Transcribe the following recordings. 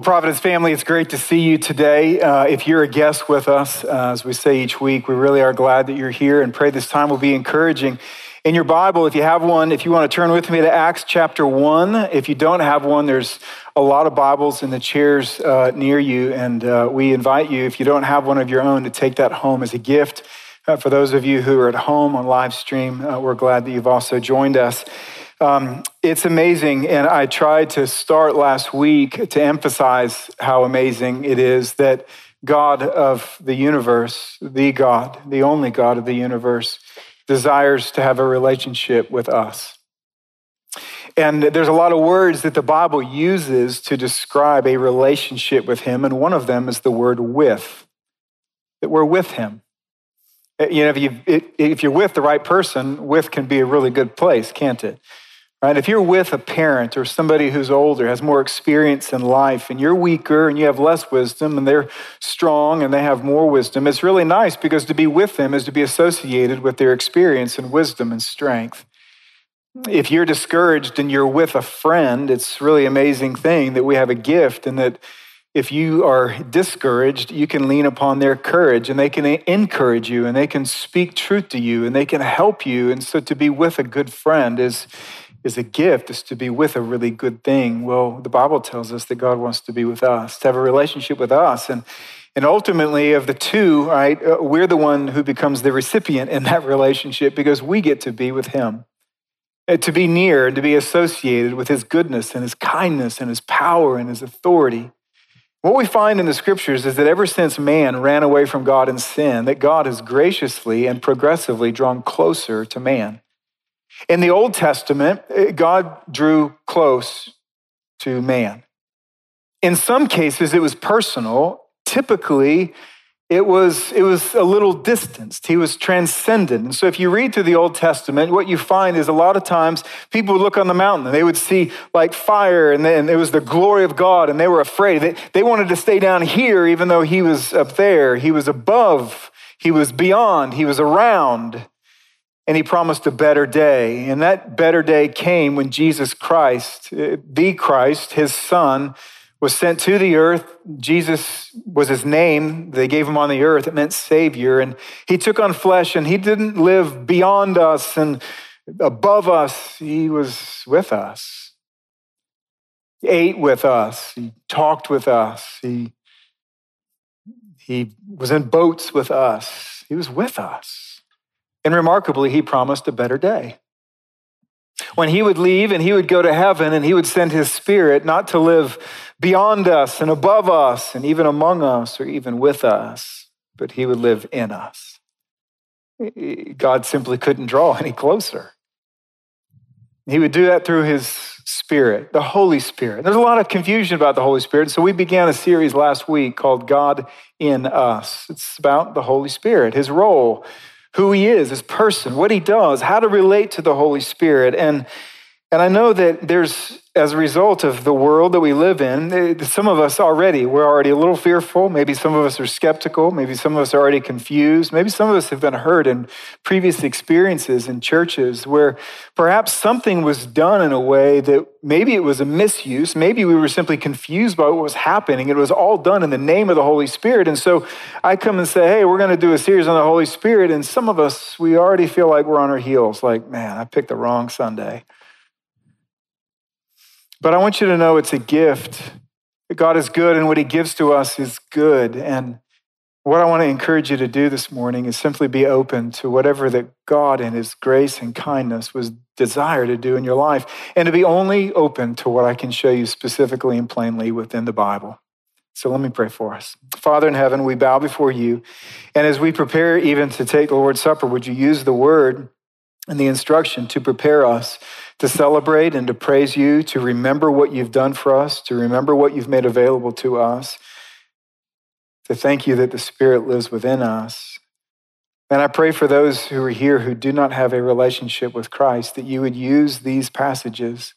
Well, Providence family, it's great to see you today. Uh, if you're a guest with us, uh, as we say each week, we really are glad that you're here and pray this time will be encouraging. In your Bible, if you have one, if you want to turn with me to Acts chapter 1, if you don't have one, there's a lot of Bibles in the chairs uh, near you, and uh, we invite you, if you don't have one of your own, to take that home as a gift. Uh, for those of you who are at home on live stream, uh, we're glad that you've also joined us. Um, it's amazing. And I tried to start last week to emphasize how amazing it is that God of the universe, the God, the only God of the universe, desires to have a relationship with us. And there's a lot of words that the Bible uses to describe a relationship with Him. And one of them is the word with, that we're with Him. You know, if, you, if you're with the right person, with can be a really good place, can't it? Right? If you're with a parent or somebody who's older, has more experience in life, and you're weaker and you have less wisdom, and they're strong and they have more wisdom, it's really nice because to be with them is to be associated with their experience and wisdom and strength. If you're discouraged and you're with a friend, it's really amazing thing that we have a gift and that if you are discouraged, you can lean upon their courage and they can encourage you and they can speak truth to you and they can help you. And so to be with a good friend is is a gift, is to be with a really good thing. Well, the Bible tells us that God wants to be with us, to have a relationship with us. And, and ultimately, of the two, right, uh, we're the one who becomes the recipient in that relationship because we get to be with Him. Uh, to be near and to be associated with His goodness and His kindness and His power and His authority. What we find in the scriptures is that ever since man ran away from God in sin, that God has graciously and progressively drawn closer to man. In the Old Testament, eh, God drew close to man. In some cases, it was personal. Typically, it was, it was a little distanced. He was transcendent. And so, if you read through the Old Testament, what you find is a lot of times people would look on the mountain and they would see like fire, and then it was the glory of God, and they were afraid. They, they wanted to stay down here, even though He was up there. He was above, He was beyond, He was around and he promised a better day. And that better day came when Jesus Christ, uh, the Christ, his son, was sent to the earth. Jesus was his name. They gave him on the earth. It meant Savior. And he took on flesh and he didn't live beyond us and above us. He was with us. He ate with us. He talked with us. He, he was in boats with us. He was with us. And remarkably, he promised a better day. When he would leave and he would go to heaven and he would send his spirit not to live beyond us and above us and even among us or even with us, but he would live in us. God simply couldn't draw any closer. He would do that through his spirit, the Holy Spirit. There's a lot of confusion about the Holy Spirit. So we began a series last week called God in Us. It's about the Holy Spirit, his role who he is, his person, what he does, how to relate to the Holy Spirit. And, and I know that there's as a result of the world that we live in, eh, some of us already, we're already a little fearful. Maybe some of us are skeptical. Maybe some of us are already confused. Maybe some of us have been hurt in previous experiences in churches where perhaps something was done in a way that maybe it was a misuse. Maybe we were simply confused by what was happening. It was all done in the name of the Holy Spirit. And so I come and say, hey, we're going to do a series on the Holy Spirit. And some of us, we already feel like we're on our heels, like, man, I picked the wrong Sunday. But I want you to know it's a gift. God is good, and what He gives to us is good. And what I want to encourage you to do this morning is simply be open to whatever that God in His grace and kindness was desire to do in your life, and to be only open to what I can show you specifically and plainly within the Bible. So let me pray for us. Father in heaven, we bow before you. And as we prepare even to take the Lord's Supper, would you use the word and the instruction to prepare us to celebrate and to praise you, to remember what you've done for us, to remember what you've made available to us, to thank you that the Spirit lives within us. And I pray for those who are here who do not have a relationship with Christ that you would use these passages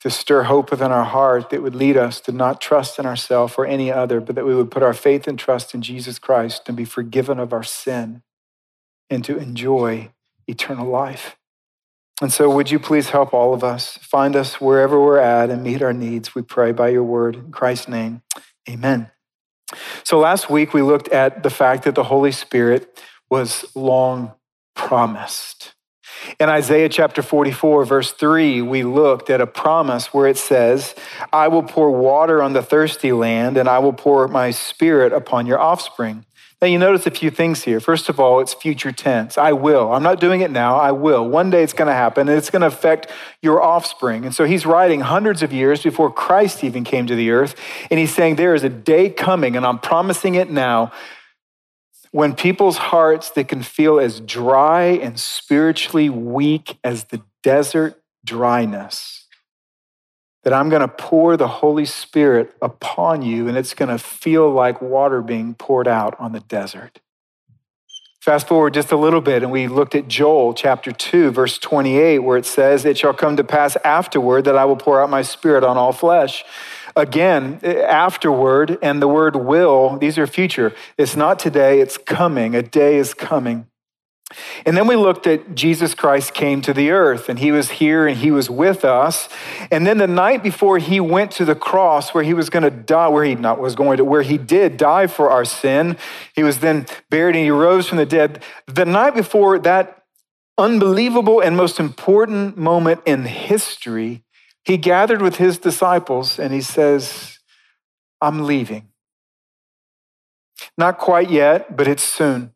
to stir hope within our heart that would lead us to not trust in ourselves or any other, but that we would put our faith and trust in Jesus Christ and be forgiven of our sin and to enjoy eternal life. And so, would you please help all of us find us wherever we're at and meet our needs? We pray by your word. In Christ's name, amen. So, last week we looked at the fact that the Holy Spirit was long promised. In Isaiah chapter 44, verse 3, we looked at a promise where it says, I will pour water on the thirsty land, and I will pour my spirit upon your offspring. Now, you notice a few things here. First of all, it's future tense. I will. I'm not doing it now. I will. One day it's going to happen, and it's going to affect your offspring. And so he's writing hundreds of years before Christ even came to the earth. And he's saying, There is a day coming, and I'm promising it now, when people's hearts they can feel as dry and spiritually weak as the desert dryness that I'm going to pour the Holy Spirit upon you and it's going to feel like water being poured out on the desert. Fast forward just a little bit, and we looked at Joel chapter 2, verse 28, where it says, It shall come to pass afterward that I will pour out my spirit on all flesh. Again, eh, afterward, and the word will, these are future. It's not today, it's coming. A day is coming. And then we looked at Jesus Christ came to the earth and he was here and he was with us. And then the night before he went to the cross where he was going to die, where he not was going to, where he did die for our sin, he was then buried and he rose from the dead. The night before that unbelievable and most important moment in history, he gathered with his disciples and he says, I'm leaving. Not quite yet, but it's soon.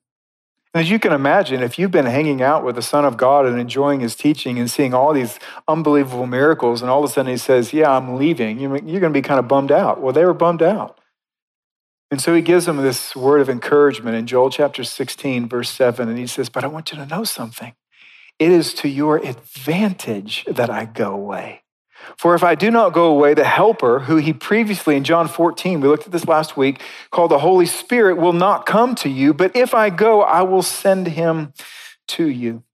As you can imagine, if you've been hanging out with the Son of God and enjoying his teaching and seeing all these unbelievable miracles, and all of a sudden he says, Yeah, I'm leaving, you're going to be kind of bummed out. Well, they were bummed out. And so he gives them this word of encouragement in Joel chapter 16, verse 7. And he says, But I want you to know something. It is to your advantage that I go away. For if I do not go away, the Helper, who he previously in John 14, we looked at this last week, called the Holy Spirit, will not come to you. But if I go, I will send him to you.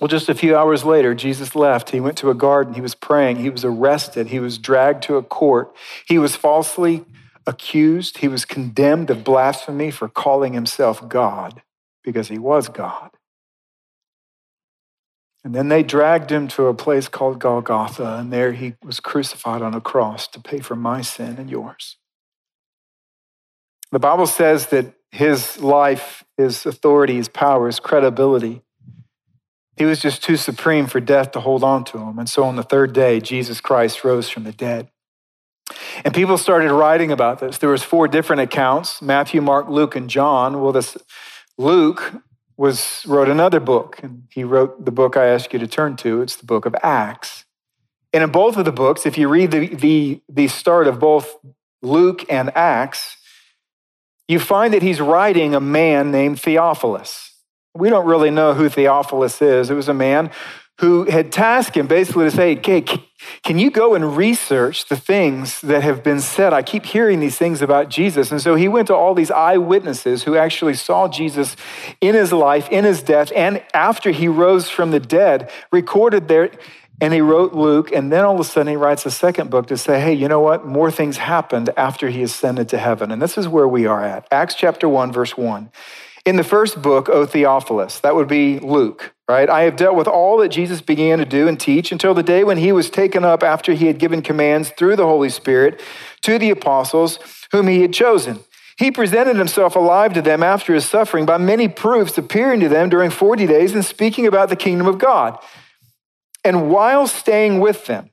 Well, just a few hours later, Jesus left. He went to a garden. He was praying. He was arrested. He was dragged to a court. He was falsely accused. He was condemned of blasphemy for calling himself God because he was God. And then they dragged him to a place called Golgotha, and there he was crucified on a cross to pay for my sin and yours. The Bible says that his life, his authority, his power, his credibility, he was just too supreme for death to hold on to him. And so on the third day, Jesus Christ rose from the dead. And people started writing about this. There was four different accounts, Matthew, Mark, Luke, and John. Well, this Luke was wrote another book, and he wrote the book I ask you to turn to. It's the book of Acts. And in both of the books, if you read the, the, the start of both Luke and Acts, you find that he's writing a man named Theophilus. We don't really know who Theophilus is. It was a man who had tasked him basically to say, okay, can you go and research the things that have been said? I keep hearing these things about Jesus. And so he went to all these eyewitnesses who actually saw Jesus in his life, in his death, and after he rose from the dead, recorded there. And he wrote Luke, and then all of a sudden he writes a second book to say, hey, you know what? More things happened after he ascended to heaven. And this is where we are at. Acts chapter 1, verse 1. In the first book, O Theophilus, that would be Luke, right? I have dealt with all that Jesus began to do and teach until the day when he was taken up after he had given commands through the Holy Spirit to the apostles whom he had chosen. He presented himself alive to them after his suffering by many proofs, appearing to them during 40 days and speaking about the kingdom of God. And while staying with them,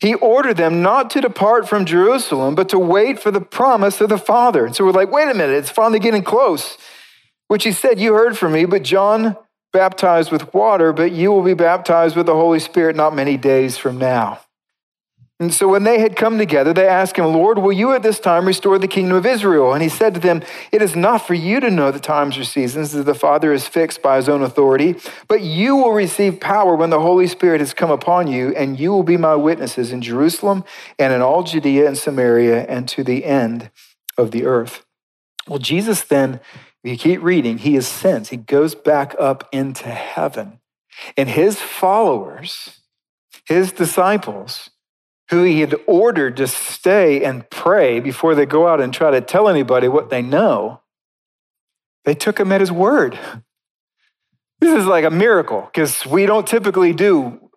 he ordered them not to depart from Jerusalem, but to wait for the promise of the Father. And so we're like, wait a minute, it's finally getting close which he said, You heard from me, but John baptized with water, but you will be baptized with the Holy Spirit not many days from now. And so when they had come together, they asked him, Lord, will you at this time restore the kingdom of Israel? And he said to them, It is not for you to know the times or seasons that the Father is fixed by his own authority, but you will receive power when the Holy Spirit has come upon you, and you will be my witnesses in Jerusalem and in all Judea and Samaria and to the end of the earth. Well, Jesus then you keep reading, he ascends, he goes back up into heaven. And his followers, his disciples, who he had ordered to stay and pray before they go out and try to tell anybody what they know, they took him at his word. This is like a miracle because we don't typically do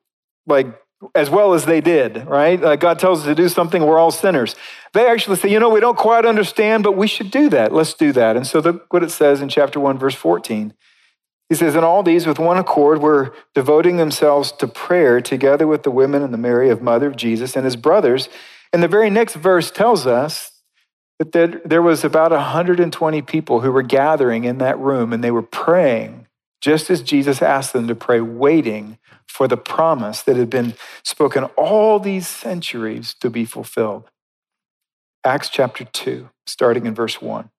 like as well as they did, right? Uh, God tells us to do something, we're all sinners. They actually say, you know, we don't quite understand, but we should do that. Let's do that. And so look what it says in chapter 1, verse 14. He says, And all these with one accord were devoting themselves to prayer together with the women and the Mary of mother of Jesus and his brothers. And the very next verse tells us that there was about 120 people who were gathering in that room and they were praying just as Jesus asked them to pray, waiting for the promise that had been spoken all these centuries to be fulfilled. Acts chapter 2, starting in verse 1.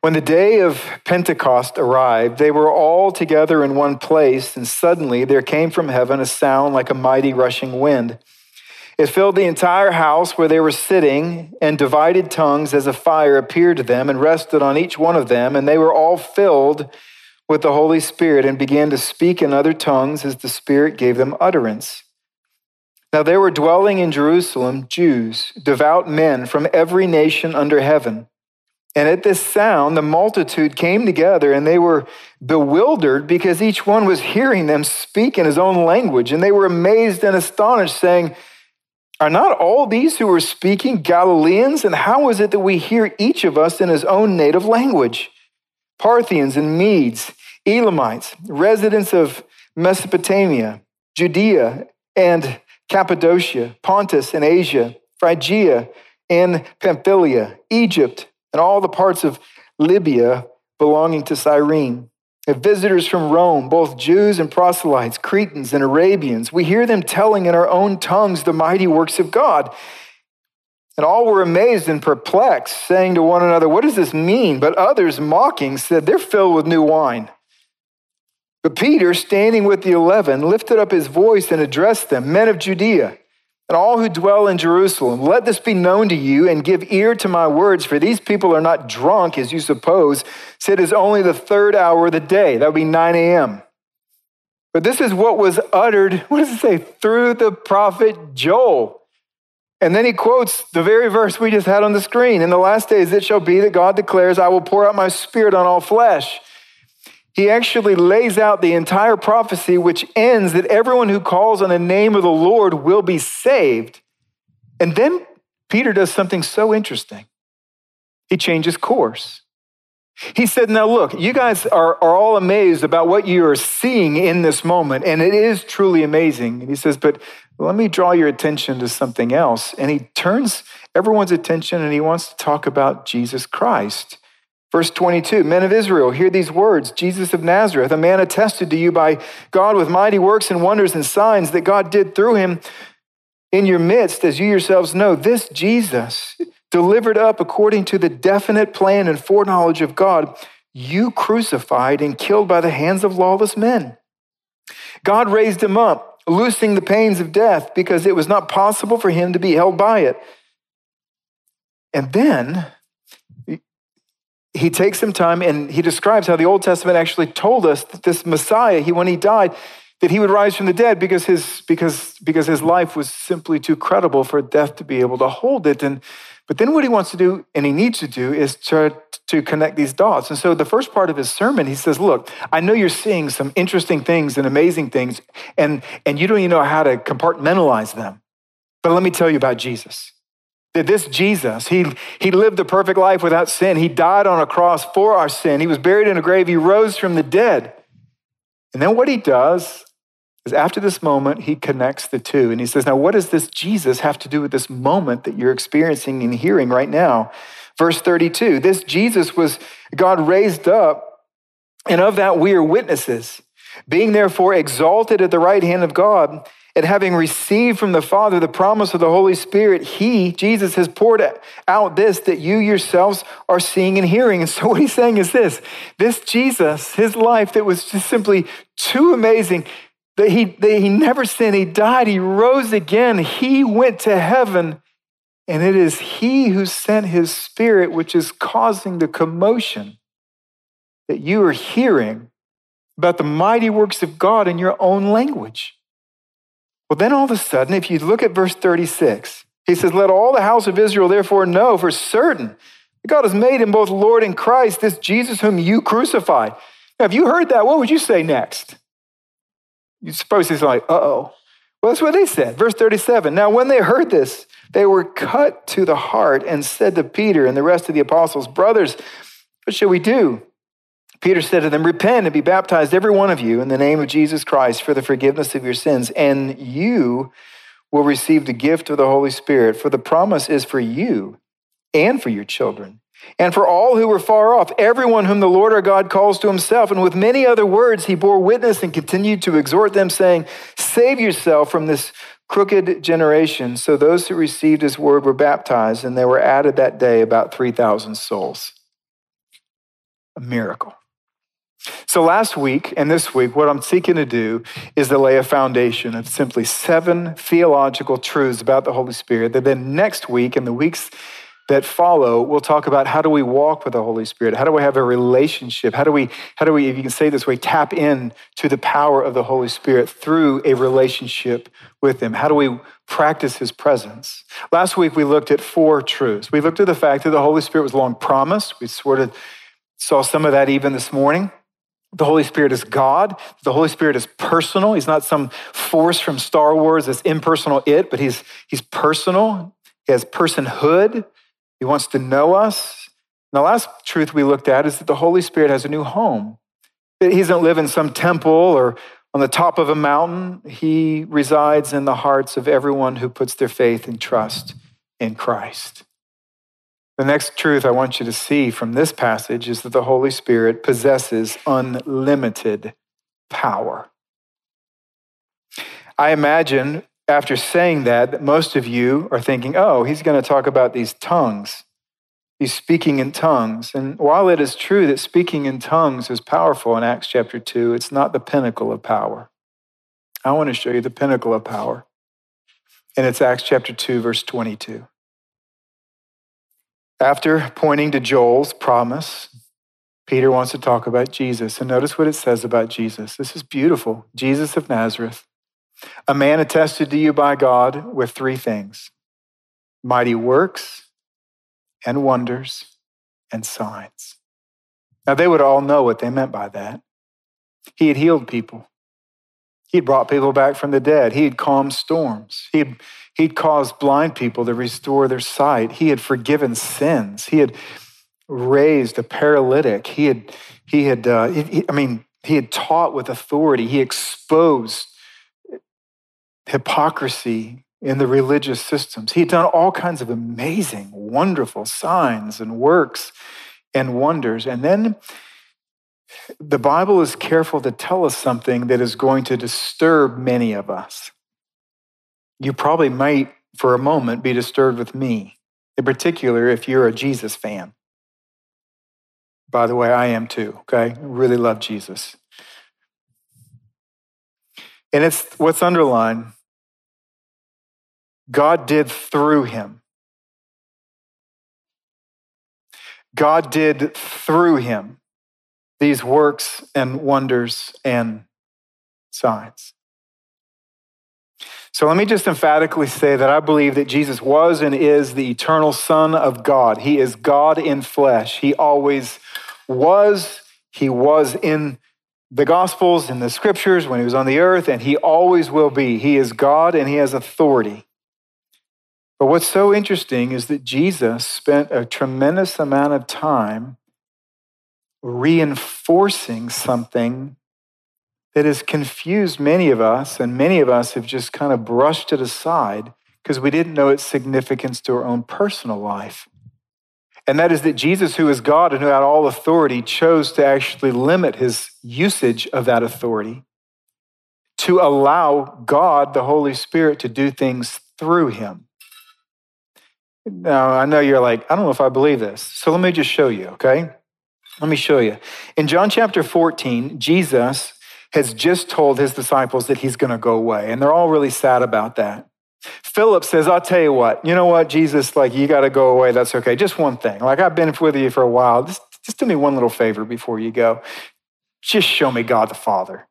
When the day of Pentecost arrived, they were all together in one place, and suddenly there came from heaven a sound like a mighty rushing wind. It filled the entire house where they were sitting, and divided tongues as a fire appeared to them and rested on each one of them, and they were all filled with the Holy Spirit and began to speak in other tongues as the Spirit gave them utterance. Now there were dwelling in Jerusalem Jews, devout men from every nation under heaven. And at this sound, the multitude came together and they were bewildered because each one was hearing them speak in his own language. And they were amazed and astonished, saying, Are not all these who are speaking Galileans? And how is it that we hear each of us in his own native language? Parthians and Medes, Elamites, residents of Mesopotamia, Judea and Cappadocia, Pontus and Asia, Phrygia and Pamphylia, Egypt, and all the parts of Libya belonging to Cyrene. And visitors from Rome, both Jews and proselytes, Cretans and Arabians, we hear them telling in our own tongues the mighty works of God. And all were amazed and perplexed, saying to one another, What does this mean? But others, mocking, said, They're filled with new wine. But Peter, standing with the eleven, lifted up his voice and addressed them, Men of Judea, and all who dwell in Jerusalem, let this be known to you and give ear to my words, for these people are not drunk, as you suppose. It is only the third hour of the day. That would be 9 a.m. But this is what was uttered, what does it say? Through the prophet Joel. And then he quotes the very verse we just had on the screen. In the last days, it shall be that God declares, I will pour out my spirit on all flesh he actually lays out the entire prophecy, which ends that everyone who calls on the name of the Lord will be saved. And then Peter does something so interesting. He changes course. He said, Now look, you guys are, are all amazed about what you are seeing in this moment, and it is truly amazing. And he says, But let me draw your attention to something else. And he turns everyone's attention and he wants to talk about Jesus Christ. Verse 22 Men of Israel, hear these words Jesus of Nazareth, a man attested to you by God with mighty works and wonders and signs that God did through him in your midst, as you yourselves know. This Jesus, delivered up according to the definite plan and foreknowledge of God, you crucified and killed by the hands of lawless men. God raised him up, loosing the pains of death because it was not possible for him to be held by it. And then, he takes some time and he describes how the Old Testament actually told us that this Messiah, he, when he died, that he would rise from the dead because his, because, because his life was simply too credible for death to be able to hold it. And, but then what he wants to do and he needs to do is try to connect these dots. And so the first part of his sermon, he says, look, I know you're seeing some interesting things and amazing things, and, and you don't even know how to compartmentalize them. But let me tell you about Jesus that this Jesus, he, he lived the perfect life without sin. He died on a cross for our sin. He was buried in a grave. He rose from the dead. And then what he does after this moment, he connects the two. And he says, Now, what does this Jesus have to do with this moment that you're experiencing and hearing right now? Verse 32 This Jesus was God raised up, and of that we are witnesses. Being therefore exalted at the right hand of God, and having received from the Father the promise of the Holy Spirit, He, Jesus, has poured out this that you yourselves are seeing and hearing. And so, what He's saying is this this Jesus, His life that was just simply too amazing, that He, that he never sinned, He died, He rose again, He went to heaven. And it is He who sent His Spirit, which is causing the commotion that you are hearing about the mighty works of God in your own language. Well, then all of a sudden, if you look at verse 36, he says, Let all the house of Israel therefore know for certain that God has made him both Lord and Christ, this Jesus whom you crucified. Now, if you heard that, what would you say next? You suppose he's like, uh oh. Well, that's what they said. Verse 37 Now, when they heard this, they were cut to the heart and said to Peter and the rest of the apostles, Brothers, what shall we do? Peter said to them, Repent and be baptized, every one of you, in the name of Jesus Christ for the forgiveness of your sins, and you will receive the gift of the Holy Spirit. For the promise is for you and for your children and for all who were far off, everyone whom the Lord our God calls to himself. And with many other words, he bore witness and continued to exhort them, saying, Save yourself from this crooked generation. So those who received his word were baptized, and there were added that day about 3,000 souls. A miracle. So, last week and this week, what I'm seeking to do is to lay a foundation of simply seven theological truths about the Holy Spirit that then next week and the weeks that follow, we'll talk about how do we walk with the Holy Spirit? How do we have a relationship? How do we, how do we, if you can say this way, tap in to the power of the Holy Spirit through a relationship with Him? How do we practice His presence? Last week we looked at four truths. We looked at the fact that the Holy Spirit was long promised. We sort of saw some of that even this morning. The Holy Spirit is God. The Holy Spirit is personal. He's not some force from Star Wars that's impersonal it, but he's, he's personal. He has personhood. He wants to know us. And the last truth we looked at is that the Holy Spirit has a new home. He doesn't live in some temple or on the top of a mountain. He resides in the hearts of everyone who puts their faith and trust in Christ. The next truth I want you to see from this passage is that the Holy Spirit possesses unlimited power. I imagine after saying that, most of you are thinking, oh, he's going to talk about these tongues. He's speaking in tongues. And while it is true that speaking in tongues is powerful in Acts chapter 2, it's not the pinnacle of power. I want to show you the pinnacle of power. And it's Acts chapter 2, verse 22. After pointing to Joel's promise, Peter wants to talk about Jesus. And notice what it says about Jesus. This is beautiful. Jesus of Nazareth a man attested to you by God with three things mighty works and wonders and signs. Now, they would all know what they meant by that. He had healed people, he had brought people back from the dead, he had calmed storms, he had, he'd caused blind people to restore their sight, he had forgiven sins, he had raised a paralytic, he had, he had uh, he, I mean, he had taught with authority, he exposed hypocrisy in the religious systems. He had done all kinds of amazing, wonderful signs and works and wonders. And then the Bible is careful to tell us something that is going to disturb many of us. You probably might, for a moment, be disturbed with me, in particular if you're a Jesus fan. By the way, I am too, okay? I really love Jesus. And it's what's underlined God did through him. God did through him these works and wonders and signs. So let me just emphatically say that I believe that Jesus was and is the eternal Son of God. He is God in flesh. He always was. He was in the Gospels, in the Scriptures, when he was on the earth, and he always will be. He is God and he has authority. But what's so interesting is that Jesus spent a tremendous amount of time reinforcing something that has confused many of us, and many of us have just kind of brushed it aside because we didn't know its significance to our own personal life. And that is that Jesus, who is God and who had all authority, chose to actually limit his usage of that authority to allow God, the Holy Spirit, to do things through him. Now, I know you're like, I don't know if I believe this. So let me just show you, okay? Let me show you. In John chapter 14, Jesus has just told his disciples that he's going to go away, and they're all really sad about that. Philip says, I'll tell you what, you know what, Jesus, like, you got to go away. That's okay. Just one thing. Like, I've been with you for a while. Just, just do me one little favor before you go. Just show me God the Father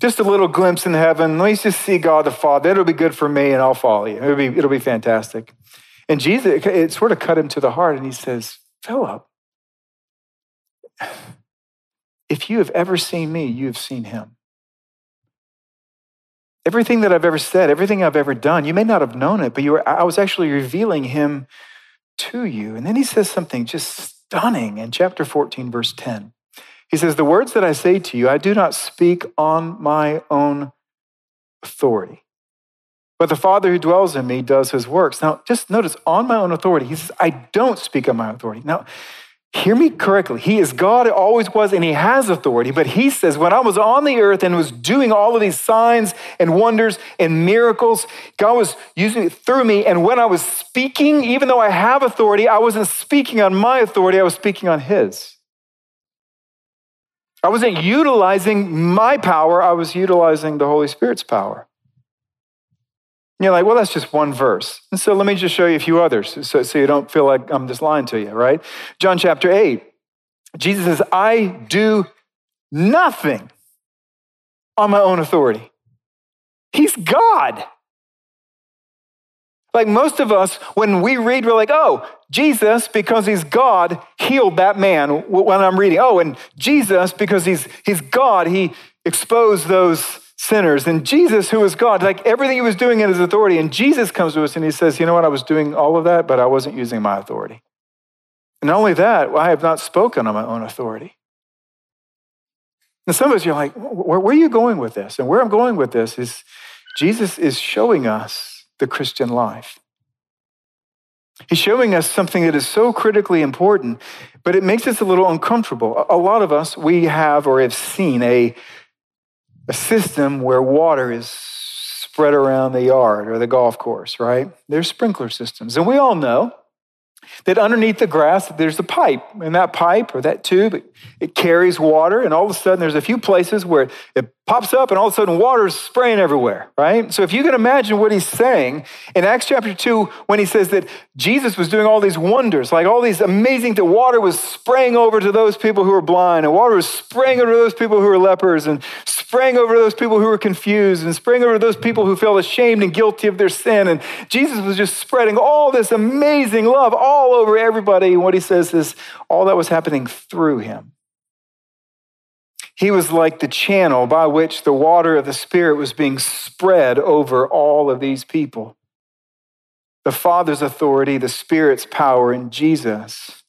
just a little glimpse in heaven. Let me just see God the Father. It'll be good for me, and I'll follow you. It'll be, it'll be fantastic. And Jesus, it sort of cut him to the heart, and he says, Philip, if you have ever seen me, you have seen him. Everything that I've ever said, everything I've ever done, you may not have known it, but you were, I was actually revealing him to you. And then he says something just stunning in chapter 14, verse 10. He says, The words that I say to you, I do not speak on my own authority. But the Father who dwells in me does his works. Now, just notice, on my own authority, he says, I don't speak on my authority. Now, hear me correctly. He is God, always was, and he has authority. But he says, when I was on the earth and was doing all of these signs and wonders and miracles, God was using it through me. And when I was speaking, even though I have authority, I wasn't speaking on my authority, I was speaking on his. I wasn't utilizing my power, I was utilizing the Holy Spirit's power. And you're like, well, that's just one verse. And so let me just show you a few others so, so you don't feel like I'm just lying to you, right? John chapter 8. Jesus says, I do nothing on my own authority. He's God. Like most of us, when we read, we're like, oh, Jesus, because he's God, healed that man when I'm reading. Oh, and Jesus, because he's, he's God, he exposed those sinners. And Jesus, who is God, like everything he was doing in his authority. And Jesus comes to us and he says, You know what? I was doing all of that, but I wasn't using my authority. And not only that, I have not spoken on my own authority. And some of us, you're like, where, where are you going with this? And where I'm going with this is Jesus is showing us the Christian life. He's showing us something that is so critically important, but it makes us a little uncomfortable. A lot of us, we have or have seen a a system where water is spread around the yard or the golf course, right? There's sprinkler systems. And we all know that underneath the grass there's a pipe and that pipe or that tube it, it, carries water and all of a sudden there's a few places where it pops up and all of a sudden water is spraying everywhere right? So if you can imagine what he's saying in acts chapter 2 when he says that jesus was doing all these wonders like all these amazing the water was spraying over to those people who were blind and water was spraying over those people who were lepers and spraying over those people who were confused and spraying over those people who felt ashamed and guilty of their sin. And jesus was just spreading all this amazing love all over everybody. And what he says is all that was happening through him he was like the channel by which the water of the Spirit was being spread over all of these people. The Father's authority, the Spirit's power, and Jesus.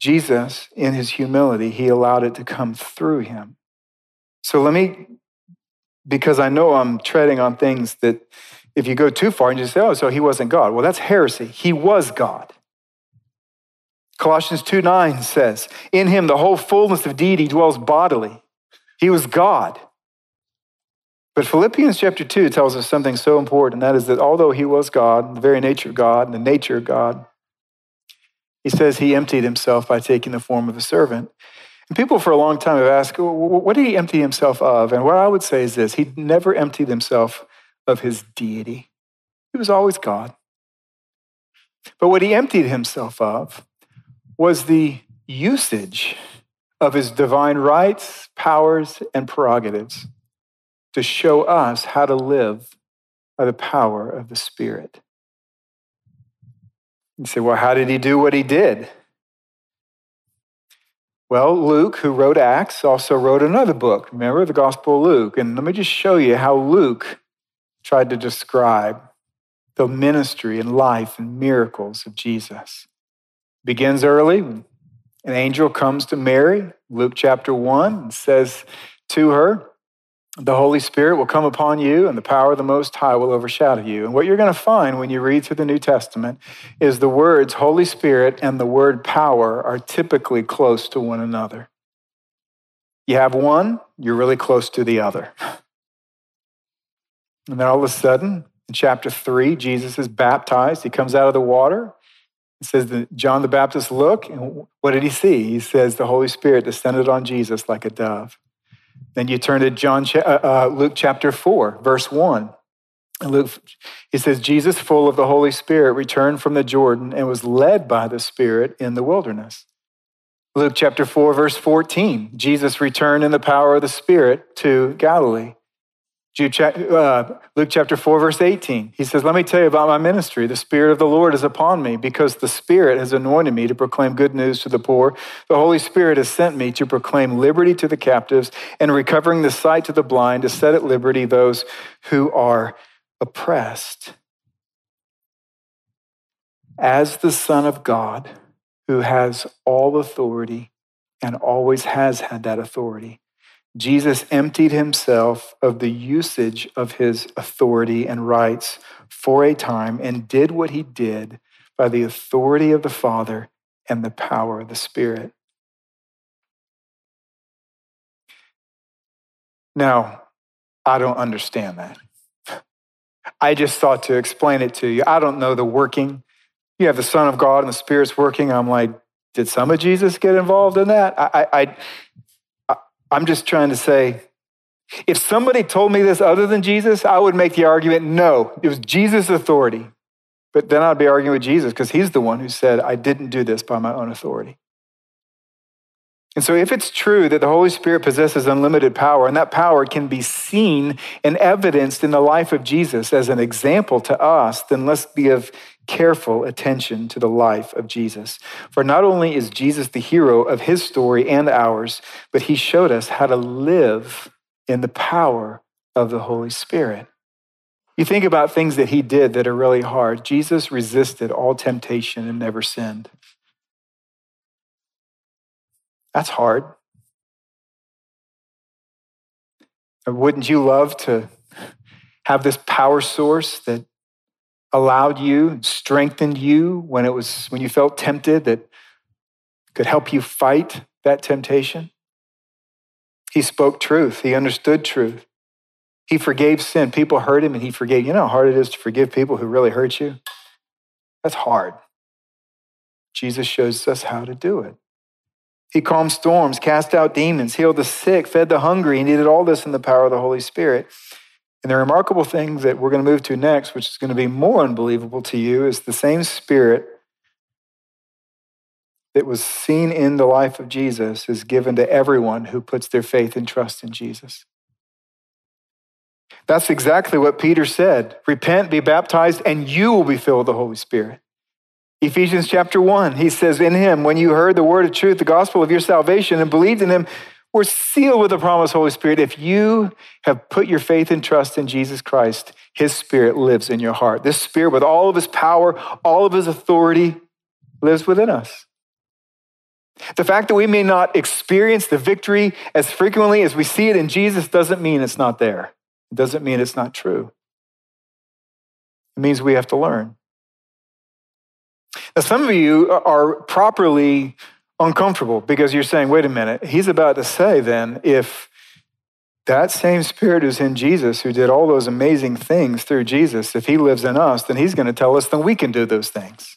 Jesus, in his humility, he allowed it to come through him. So let me, because I know I'm treading on things that if you go too far and you say, oh, so he wasn't God. Well, that's heresy. He was God. Colossians 2 9 says, In him the whole fullness of deity dwells bodily. He was God. But Philippians chapter 2 tells us something so important, and that is that although he was God, the very nature of God, and the nature of God, he says he emptied himself by taking the form of a servant. And people for a long time have asked, what did he empty himself of? And what I would say is this he never emptied himself of his deity, he was always God. But what he emptied himself of was the usage of his divine rights, powers, and prerogatives to show us how to live by the power of the Spirit. You say, well, how did he do what he did? Well, Luke, who wrote Acts, also wrote another book. Remember the Gospel of Luke? And let me just show you how Luke tried to describe the ministry and life and miracles of Jesus. begins early an angel comes to Mary, Luke chapter 1, and says to her, The Holy Spirit will come upon you, and the power of the Most High will overshadow you. And what you're going to find when you read through the New Testament is the words Holy Spirit and the word power are typically close to one another. You have one, you're really close to the other. And then all of a sudden, in chapter 3, Jesus is baptized. He comes out of the water. It says that John the Baptist looked, and what did he see? He says the Holy Spirit descended on Jesus like a dove. Then you turn to John, uh, uh, Luke chapter 4, verse 1. Luke, he says, Jesus, full of the Holy Spirit, returned from the Jordan and was led by the Spirit in the wilderness. Luke chapter 4, verse 14, Jesus returned in the power of the Spirit to Galilee. Uh, Luke chapter 4, verse 18. He says, Let me tell you about my ministry. The Spirit of the Lord is upon me because the Spirit has anointed me to proclaim good news to the poor. The Holy Spirit has sent me to proclaim liberty to the captives and recovering the sight to the blind, to set at liberty those who are oppressed. As the Son of God, who has all authority and always has had that authority, Jesus emptied himself of the usage of his authority and rights for a time and did what he did by the authority of the Father and the power of the Spirit. Now, I don't understand that. I just thought to explain it to you. I don't know the working. You have the Son of God and the Spirit's working. I'm like, did some of Jesus get involved in that? I, I, I'm just trying to say, if somebody told me this other than Jesus, I would make the argument no, it was Jesus' authority. But then I'd be arguing with Jesus because he's the one who said, I didn't do this by my own authority. And so, if it's true that the Holy Spirit possesses unlimited power, and that power can be seen and evidenced in the life of Jesus as an example to us, then let's give careful attention to the life of Jesus. For not only is Jesus the hero of his story and ours, but he showed us how to live in the power of the Holy Spirit. You think about things that he did that are really hard. Jesus resisted all temptation and never sinned. That's hard. Wouldn't you love to have this power source that allowed you, strengthened you when it was when you felt tempted that could help you fight that temptation? He spoke truth. He understood truth. He forgave sin. People hurt him and he forgave. You know how hard it is to forgive people who really hurt you? That's hard. Jesus shows us how to do it. He calmed storms, cast out demons, healed the sick, fed the hungry, and he did all this in the power of the Holy Spirit. And the remarkable thing that we're going to move to next, which is going to be more unbelievable to you, is the same Spirit that was seen in the life of Jesus is given to everyone who puts their faith and trust in Jesus. That's exactly what Peter said repent, be baptized, and you will be filled with the Holy Spirit. Ephesians chapter 1, he says, In him, when you heard the word of truth, the gospel of your salvation, and believed in him, were sealed with the promise Holy Spirit. If you have put your faith and trust in Jesus Christ, his spirit lives in your heart. This spirit, with all of his power, all of his authority, lives within us. The fact that we may not experience the victory as frequently as we see it in Jesus doesn't mean it's not there. It doesn't mean it's not true. It means we have to learn. Now, some of you are properly uncomfortable because you're saying, wait a minute, he's about to say then, if that same spirit is in Jesus who did all those amazing things through Jesus, if he lives in us, then he's going to tell us then we can do those things.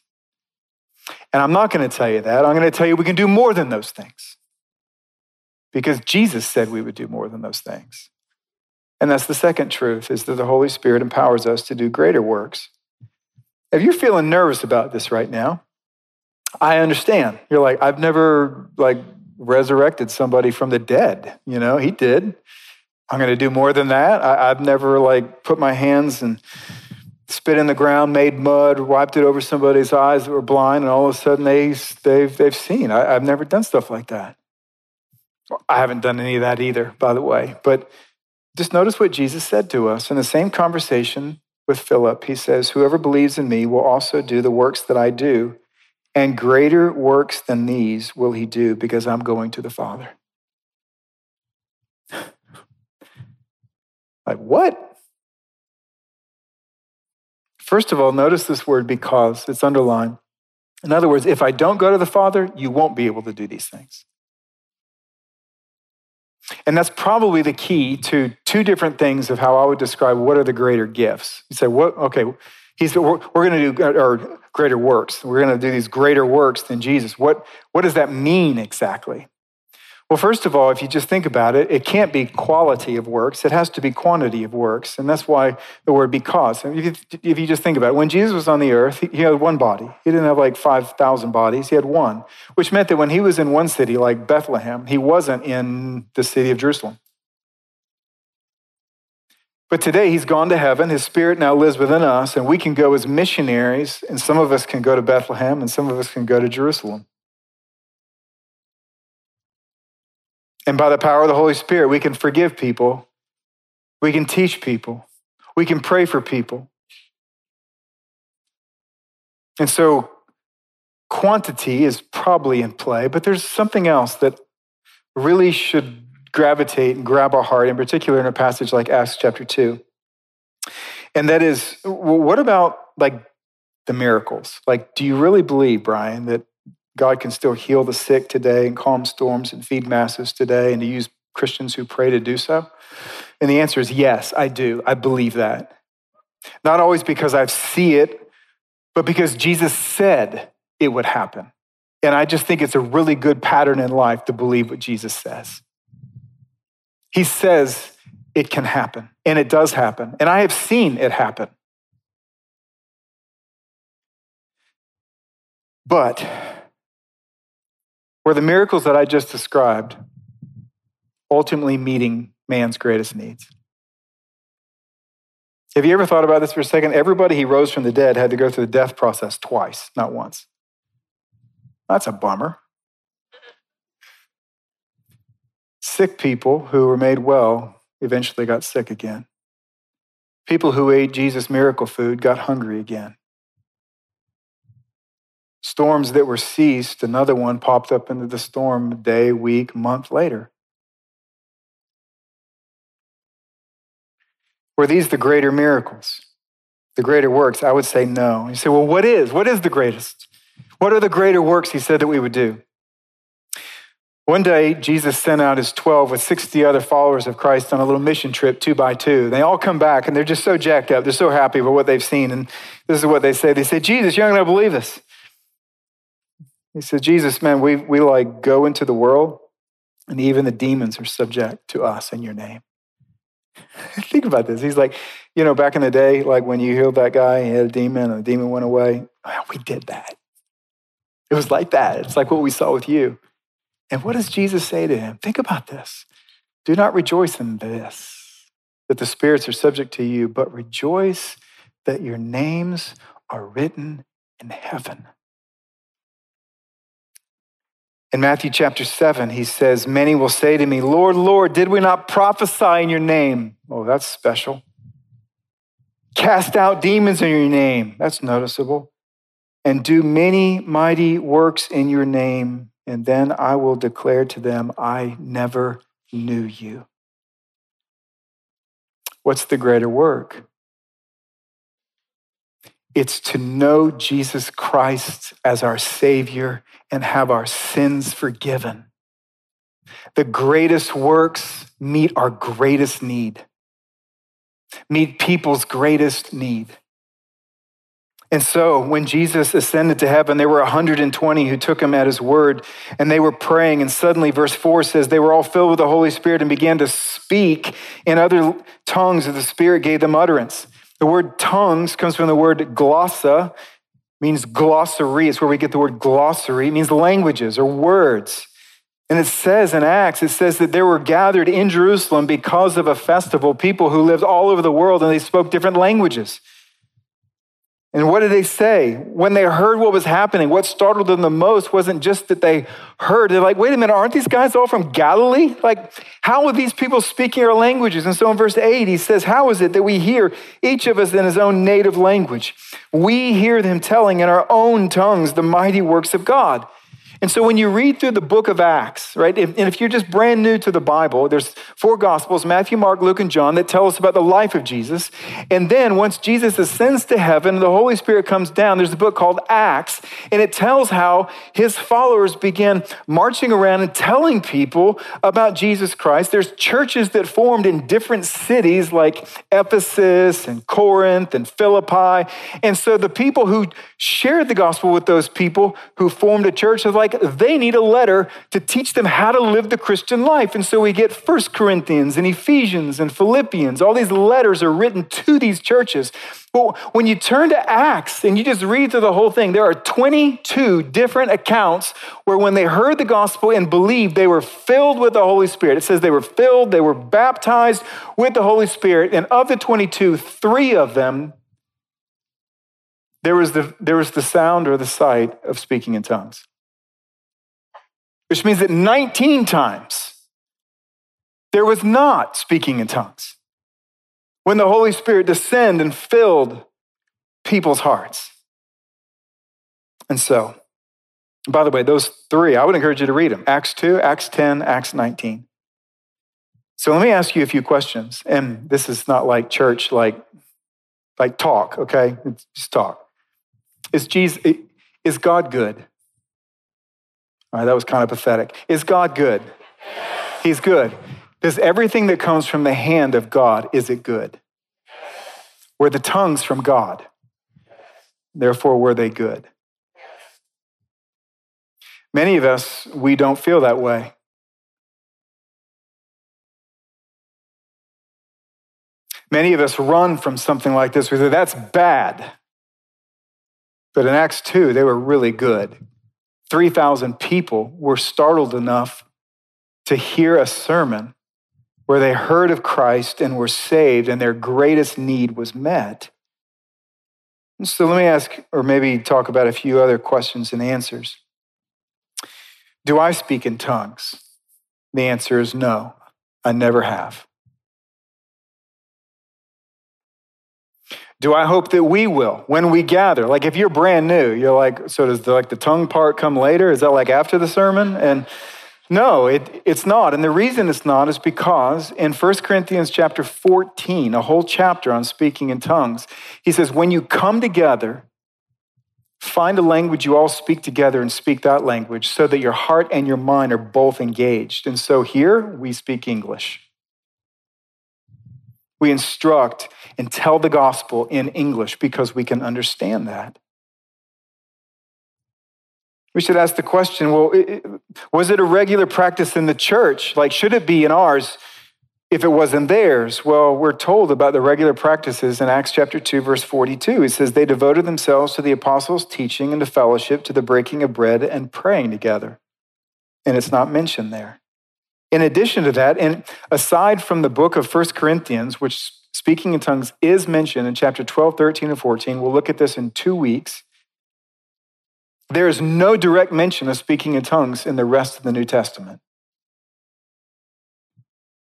And I'm not going to tell you that. I'm going to tell you we can do more than those things because Jesus said we would do more than those things. And that's the second truth is that the Holy Spirit empowers us to do greater works. If you're feeling nervous about this right now, I understand. You're like, I've never like resurrected somebody from the dead. You know, he did. I'm going to do more than that. I, have never like put my hands and spit in the ground, made mud, wiped it over somebody's eyes that were blind, and all of a sudden they, they've, they've seen. I, I've never done stuff like that. I haven't done any of that either, by the way. But just notice what Jesus said to us in the same conversation with Philip. He says, Whoever believes in me will also do the works that I do, and greater works than these will he do because I'm going to the Father. like, what? First of all, notice this word because, it's underlined. In other words, if I don't go to the Father, you won't be able to do these things. And that's probably the key to two different things of how I would describe what are the greater gifts. You say, what? Okay, he's, we're, we're going to do or greater works. We're going to do these greater works than Jesus. What, what does that mean exactly? Well, first of all, if you just think about it, it can't be quality of works. It has to be quantity of works. And that's why the word because. If you, if you just think about it, when Jesus was on the earth, he had one body. He didn't have like 5,000 bodies. He had one, which meant that when he was in one city, like Bethlehem, he wasn't in the city of Jerusalem. But today he's gone to heaven. His spirit now lives within us, and we can go as missionaries, and some of us can go to Bethlehem, and some of us can go to Jerusalem. And by the power of the Holy Spirit, we can forgive people, we can teach people, we can pray for people. And so, quantity is probably in play, but there's something else that really should gravitate and grab our heart, in particular in a passage like Acts chapter 2. And that is, what about like the miracles? Like, do you really believe, Brian, that God can still heal the sick today and calm storms and feed masses today and to use Christians who pray to do so? And the answer is yes, I do. I believe that. Not always because I see it, but because Jesus said it would happen. And I just think it's a really good pattern in life to believe what Jesus says. He says it can happen, and it does happen. And I have seen it happen. But were the miracles that I just described ultimately meeting man's greatest needs? Have you ever thought about this for a second? Everybody he rose from the dead had to go through the death process twice, not once. That's a bummer. Sick people who were made well eventually got sick again. People who ate Jesus' miracle food got hungry again. Storms that were ceased, another one popped up into the storm day, week, month later. Were these the greater miracles, the greater works? I would say no. You say, well, what is? What is the greatest? What are the greater works he said that we would do? One day, Jesus sent out his 12 with 60 other followers of Christ on a little mission trip, two by two. They all come back and they're just so jacked up. They're so happy about what they've seen. And this is what they say They say, Jesus, you're not going to believe this. He said, Jesus, man, we, we like go into the world and even the demons are subject to us in your name. Think about this. He's like, you know, back in the day, like when you healed that guy, he had a demon and the demon went away. we did that. It was like that. It's like what we saw with you. And what does Jesus say to him? Think about this. Do not rejoice in this, that the spirits are subject to you, but rejoice that your names are written in heaven. In Matthew chapter 7, he says, Many will say to me, Lord, Lord, did we not prophesy in your name? Oh, that's special. Cast out demons in your name. That's noticeable. And do many mighty works in your name and then I will declare to them, I never knew you. What's the greater work? It's to know Jesus Christ as our Savior and have our sins forgiven. The greatest works meet our greatest need, meet people's greatest need. And so when Jesus ascended to heaven, there were 120 who took him at his word and they were praying. And suddenly, verse 4 says, they were all filled with the Holy Spirit and began to speak in other tongues as the Spirit gave them utterance. The word tongues comes from the word glossa, means glossary. It's where we get the word glossary. It means languages or words. And it says in Acts, it says that there were gathered in Jerusalem because of a festival people who lived all over the world and they spoke different languages. And what did they say? When they heard what was happening, what startled them the most wasn't just that they heard. They're like, wait a minute, aren't these guys all from Galilee? Like, how are these people speaking our languages? And so in verse 8, he says, How is it that we hear each of us in his own native language? We hear them telling in our own tongues the mighty works of God. And so when you read through the book of Acts, right, and if you're just brand new to the Bible, there's four gospels Matthew, Mark, Luke, and John that tell us about the life of Jesus. And then once Jesus ascends to heaven, the Holy Spirit comes down, there's a book called Acts, and it tells how his followers began marching around and telling people about Jesus Christ. There's churches that formed in different cities like Ephesus and Corinth and Philippi. And so the people who shared the gospel with those people who formed a church are like, like they need a letter to teach them how to live the Christian life. And so we get First Corinthians and Ephesians and Philippians. All these letters are written to these churches. But when you turn to Acts and you just read through the whole thing, there are 22 different accounts where when they heard the gospel and believed, they were filled with the Holy Spirit. It says they were filled, they were baptized with the Holy Spirit. And of the 22, three of them there was the, there was the sound or the sight of speaking in tongues. Which means that 19 times there was not speaking in tongues when the Holy Spirit descended and filled people's hearts. And so, by the way, those three, I would encourage you to read them Acts 2, Acts 10, Acts 19. So let me ask you a few questions. And this is not like church, like, like talk, okay? It's just talk. Is Jesus is God good? Right, that was kind of pathetic. Is God good? He's good. Does everything that comes from the hand of God, is it good? Were the tongues from God? Therefore, were they good? Many of us, we don't feel that way. Many of us run from something like this. We say, that's bad. But in Acts 2, they were really good. 3,000 people were startled enough to hear a sermon where they heard of Christ and were saved, and their greatest need was met. So let me ask, or maybe talk about a few other questions and answers. Do I speak in tongues? The answer is no, I never have. Do I hope that we will when we gather? Like if you're brand new, you're like, so does the, like the tongue part come later? Is that like after the sermon? And no, it, it's not. And the reason it's not is because in 1 Corinthians chapter 14, a whole chapter on speaking in tongues, he says, when you come together, find a language you all speak together and speak that language so that your heart and your mind are both engaged. And so here we speak English. We instruct and tell the gospel in English because we can understand that. We should ask the question well, was it a regular practice in the church? Like, should it be in ours if it wasn't theirs? Well, we're told about the regular practices in Acts chapter 2, verse 42. It says, They devoted themselves to the apostles' teaching and to fellowship, to the breaking of bread and praying together. And it's not mentioned there. In addition to that, and aside from the book of First Corinthians, which speaking in tongues is mentioned in chapter 12, 13, and 14, we'll look at this in two weeks. There is no direct mention of speaking in tongues in the rest of the New Testament.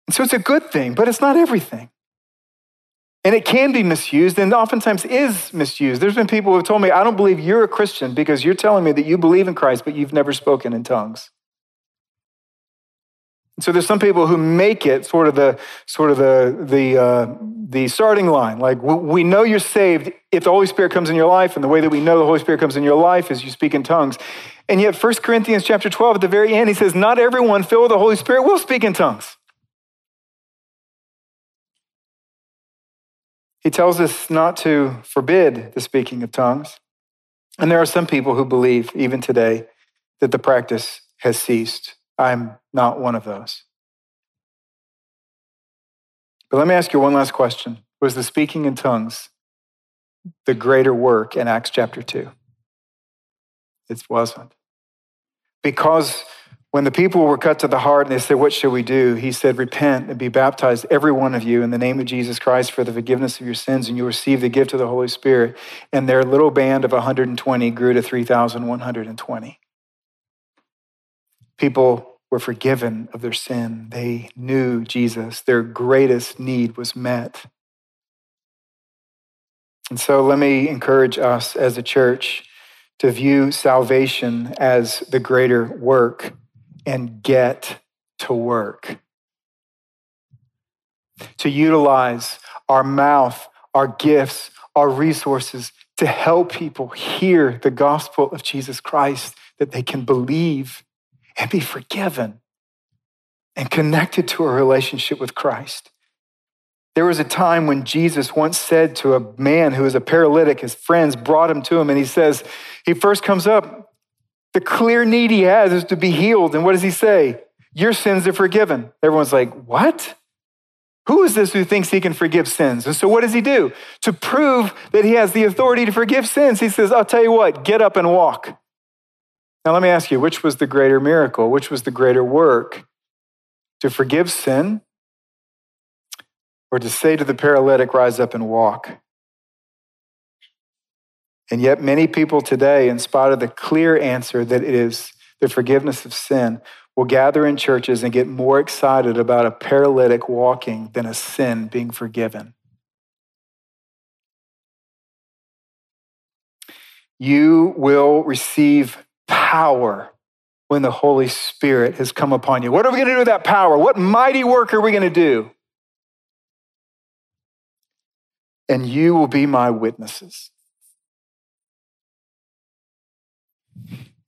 And so it's a good thing, but it's not everything. And it can be misused and oftentimes is misused. There's been people who have told me, I don't believe you're a Christian because you're telling me that you believe in Christ, but you've never spoken in tongues. So there's some people who make it sort of the sort of the the uh, the starting line. Like we know you're saved if the Holy Spirit comes in your life, and the way that we know the Holy Spirit comes in your life is you speak in tongues. And yet, 1 Corinthians chapter 12, at the very end, he says, Not everyone filled with the Holy Spirit will speak in tongues. He tells us not to forbid the speaking of tongues. And there are some people who believe, even today, that the practice has ceased. I'm not one of those. But let me ask you one last question. Was the speaking in tongues the greater work in Acts chapter 2? It wasn't. Because when the people were cut to the heart and they said, What shall we do? He said, Repent and be baptized, every one of you, in the name of Jesus Christ for the forgiveness of your sins, and you receive the gift of the Holy Spirit. And their little band of 120 grew to 3,120. People were forgiven of their sin. They knew Jesus. Their greatest need was met. And so let me encourage us as a church to view salvation as the greater work and get to work. To utilize our mouth, our gifts, our resources to help people hear the gospel of Jesus Christ that they can believe and be forgiven and connected to a relationship with Christ. There was a time when Jesus once said to a man who was a paralytic, his friends brought him to him, and he says, he first comes up The clear need he has is to be healed. And what does he say? Your sins are forgiven. Everyone's like, What? Who is this who thinks he can forgive sins? And so, what does he do? To prove that he has the authority to forgive sins, he says, I'll tell you what, get up and walk. Now, let me ask you, which was the greater miracle? Which was the greater work? To forgive sin or to say to the paralytic, rise up and walk? And yet, many people today, in spite of the clear answer that it is the forgiveness of sin, will gather in churches and get more excited about a paralytic walking than a sin being forgiven. You will receive power when the Holy Spirit has come upon you. What are we going to do with that power? What mighty work are we going to do? And you will be my witnesses.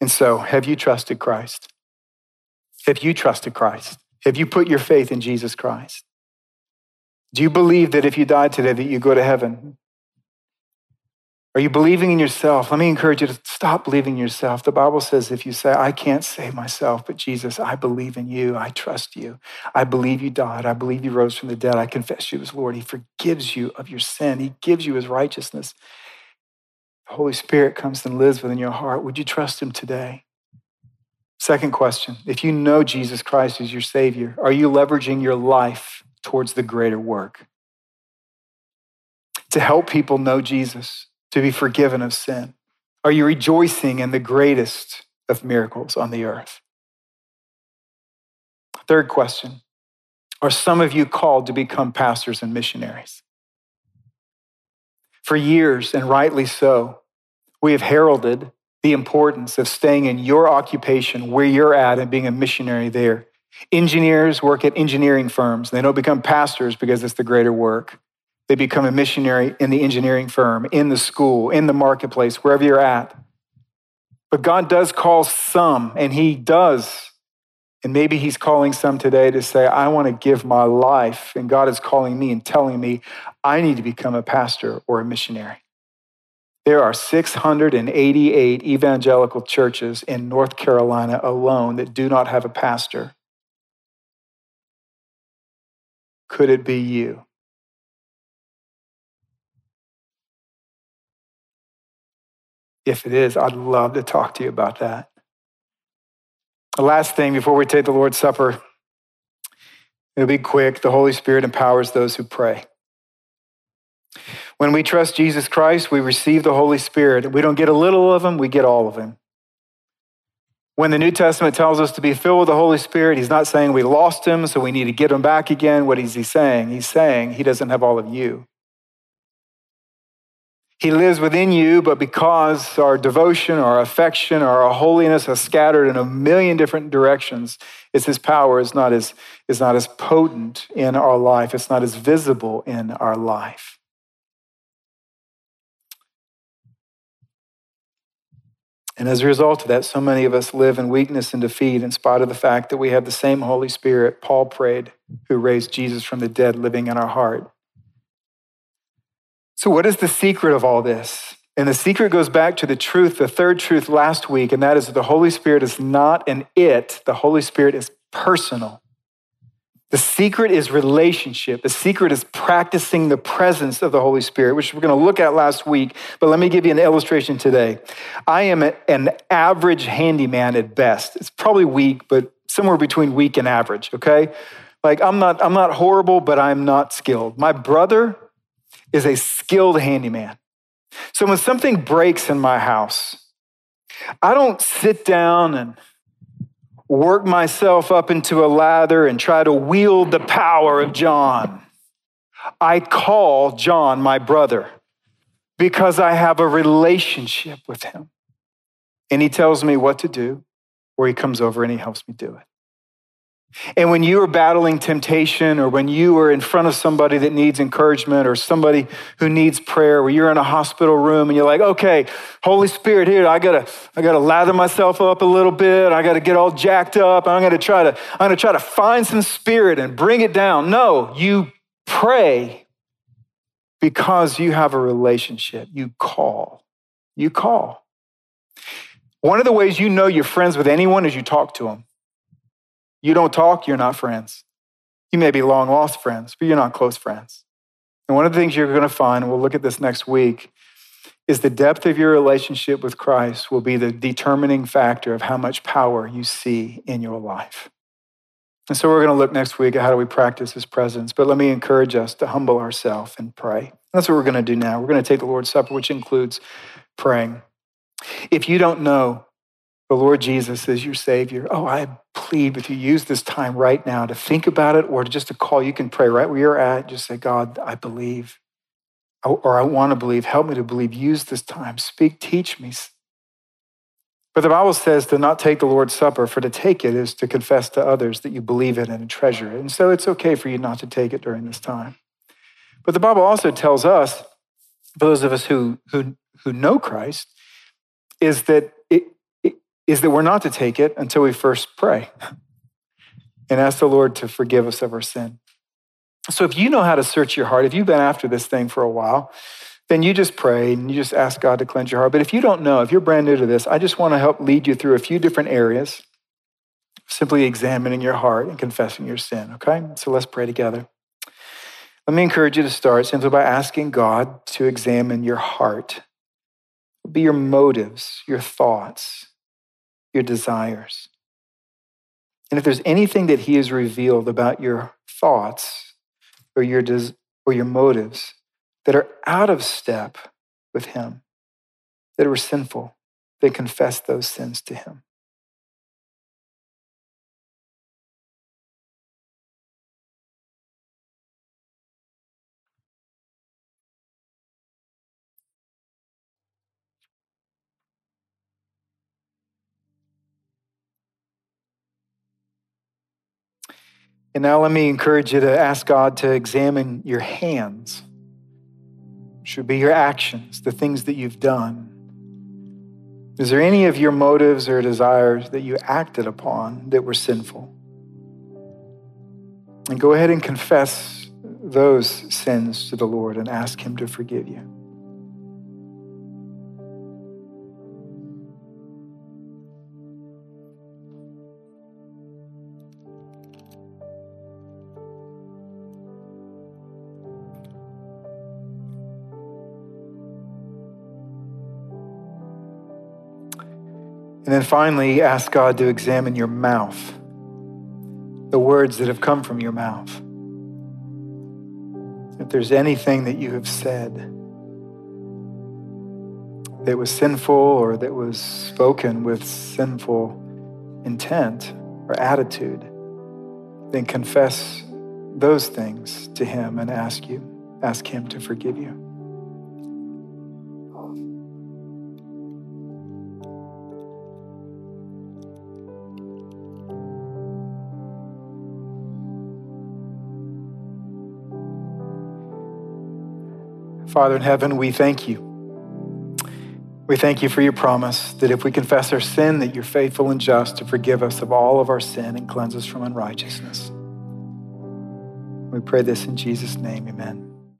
And so, have you trusted Christ? Have you trusted Christ? Have you put your faith in Jesus Christ? Do you believe that if you died today that you go to heaven? Are you believing in yourself? Let me encourage you to stop believing in yourself. The Bible says if you say, I can't save myself, but Jesus, I believe in you. I trust you. I believe you died. I believe you rose from the dead. I confess you as Lord. He forgives you of your sin. He gives you his righteousness. The Holy Spirit comes and lives within your heart. Would you trust him today? Second question If you know Jesus Christ as your Savior, are you leveraging your life towards the greater work? To help people know Jesus, to be forgiven of sin? Are you rejoicing in the greatest of miracles on the earth? Third question Are some of you called to become pastors and missionaries? For years, and rightly so, we have heralded the importance of staying in your occupation where you're at and being a missionary there. Engineers work at engineering firms. They don't become pastors because it's the greater work. They become a missionary in the engineering firm, in the school, in the marketplace, wherever you're at. But God does call some, and He does. And maybe He's calling some today to say, I want to give my life. And God is calling me and telling me, I need to become a pastor or a missionary. There are 688 evangelical churches in North Carolina alone that do not have a pastor. Could it be you? If it is, I'd love to talk to you about that. The last thing before we take the Lord's Supper, it'll be quick. The Holy Spirit empowers those who pray. When we trust Jesus Christ, we receive the Holy Spirit. We don't get a little of him, we get all of him. When the New Testament tells us to be filled with the Holy Spirit, he's not saying we lost him, so we need to get him back again. What is he saying? He's saying he doesn't have all of you. He lives within you, but because our devotion, our affection, our holiness are scattered in a million different directions, it's his power is not as, is not as potent in our life. It's not as visible in our life. And as a result of that, so many of us live in weakness and defeat in spite of the fact that we have the same Holy Spirit Paul prayed, who raised Jesus from the dead, living in our heart. So, what is the secret of all this? And the secret goes back to the truth, the third truth last week, and that is that the Holy Spirit is not an it, the Holy Spirit is personal. The secret is relationship. The secret is practicing the presence of the Holy Spirit, which we're going to look at last week. But let me give you an illustration today. I am an average handyman at best. It's probably weak, but somewhere between weak and average, okay? Like I'm not I'm not horrible, but I'm not skilled. My brother is a skilled handyman. So when something breaks in my house, I don't sit down and work myself up into a lather and try to wield the power of John. I call John my brother because I have a relationship with him. And he tells me what to do, or he comes over and he helps me do it. And when you are battling temptation or when you are in front of somebody that needs encouragement or somebody who needs prayer, where you're in a hospital room and you're like, okay, Holy Spirit, here, I gotta, I gotta lather myself up a little bit. I gotta get all jacked up. I'm gonna try to, I'm gonna try to find some spirit and bring it down. No, you pray because you have a relationship. You call. You call. One of the ways you know you're friends with anyone is you talk to them. You don't talk, you're not friends. You may be long lost friends, but you're not close friends. And one of the things you're going to find, we'll look at this next week, is the depth of your relationship with Christ will be the determining factor of how much power you see in your life. And so we're going to look next week at how do we practice his presence. But let me encourage us to humble ourselves and pray. That's what we're going to do now. We're going to take the Lord's Supper, which includes praying. If you don't know the Lord Jesus is your Savior, oh, I plead with you, use this time right now to think about it or just to call. You can pray right where you're at. Just say, God, I believe, oh, or I want to believe. Help me to believe. Use this time. Speak, teach me. But the Bible says to not take the Lord's Supper, for to take it is to confess to others that you believe it and treasure it. And so it's okay for you not to take it during this time. But the Bible also tells us, for those of us who, who, who know Christ, is that, is that we're not to take it until we first pray and ask the Lord to forgive us of our sin. So if you know how to search your heart, if you've been after this thing for a while, then you just pray and you just ask God to cleanse your heart. But if you don't know, if you're brand new to this, I just want to help lead you through a few different areas, simply examining your heart and confessing your sin, okay? So let's pray together. Let me encourage you to start simply by asking God to examine your heart. Be your motives, your thoughts, your desires. And if there's anything that He has revealed about your thoughts or your, des- or your motives, that are out of step with Him, that were sinful, then confess those sins to Him. And now let me encourage you to ask God to examine your hands should be your actions, the things that you've done. Is there any of your motives or desires that you acted upon that were sinful? And go ahead and confess those sins to the Lord and ask Him to forgive you. And then finally, ask God to examine your mouth, the words that have come from your mouth. If there's anything that you have said that was sinful or that was spoken with sinful intent or attitude, then confess those things to Him and ask you, ask Him to forgive you. Father in heaven, we thank you. We thank you for your promise that if we confess our sin, that you're faithful and just to forgive us of all of our sin and cleanse us from unrighteousness. We pray this in Jesus' name, amen.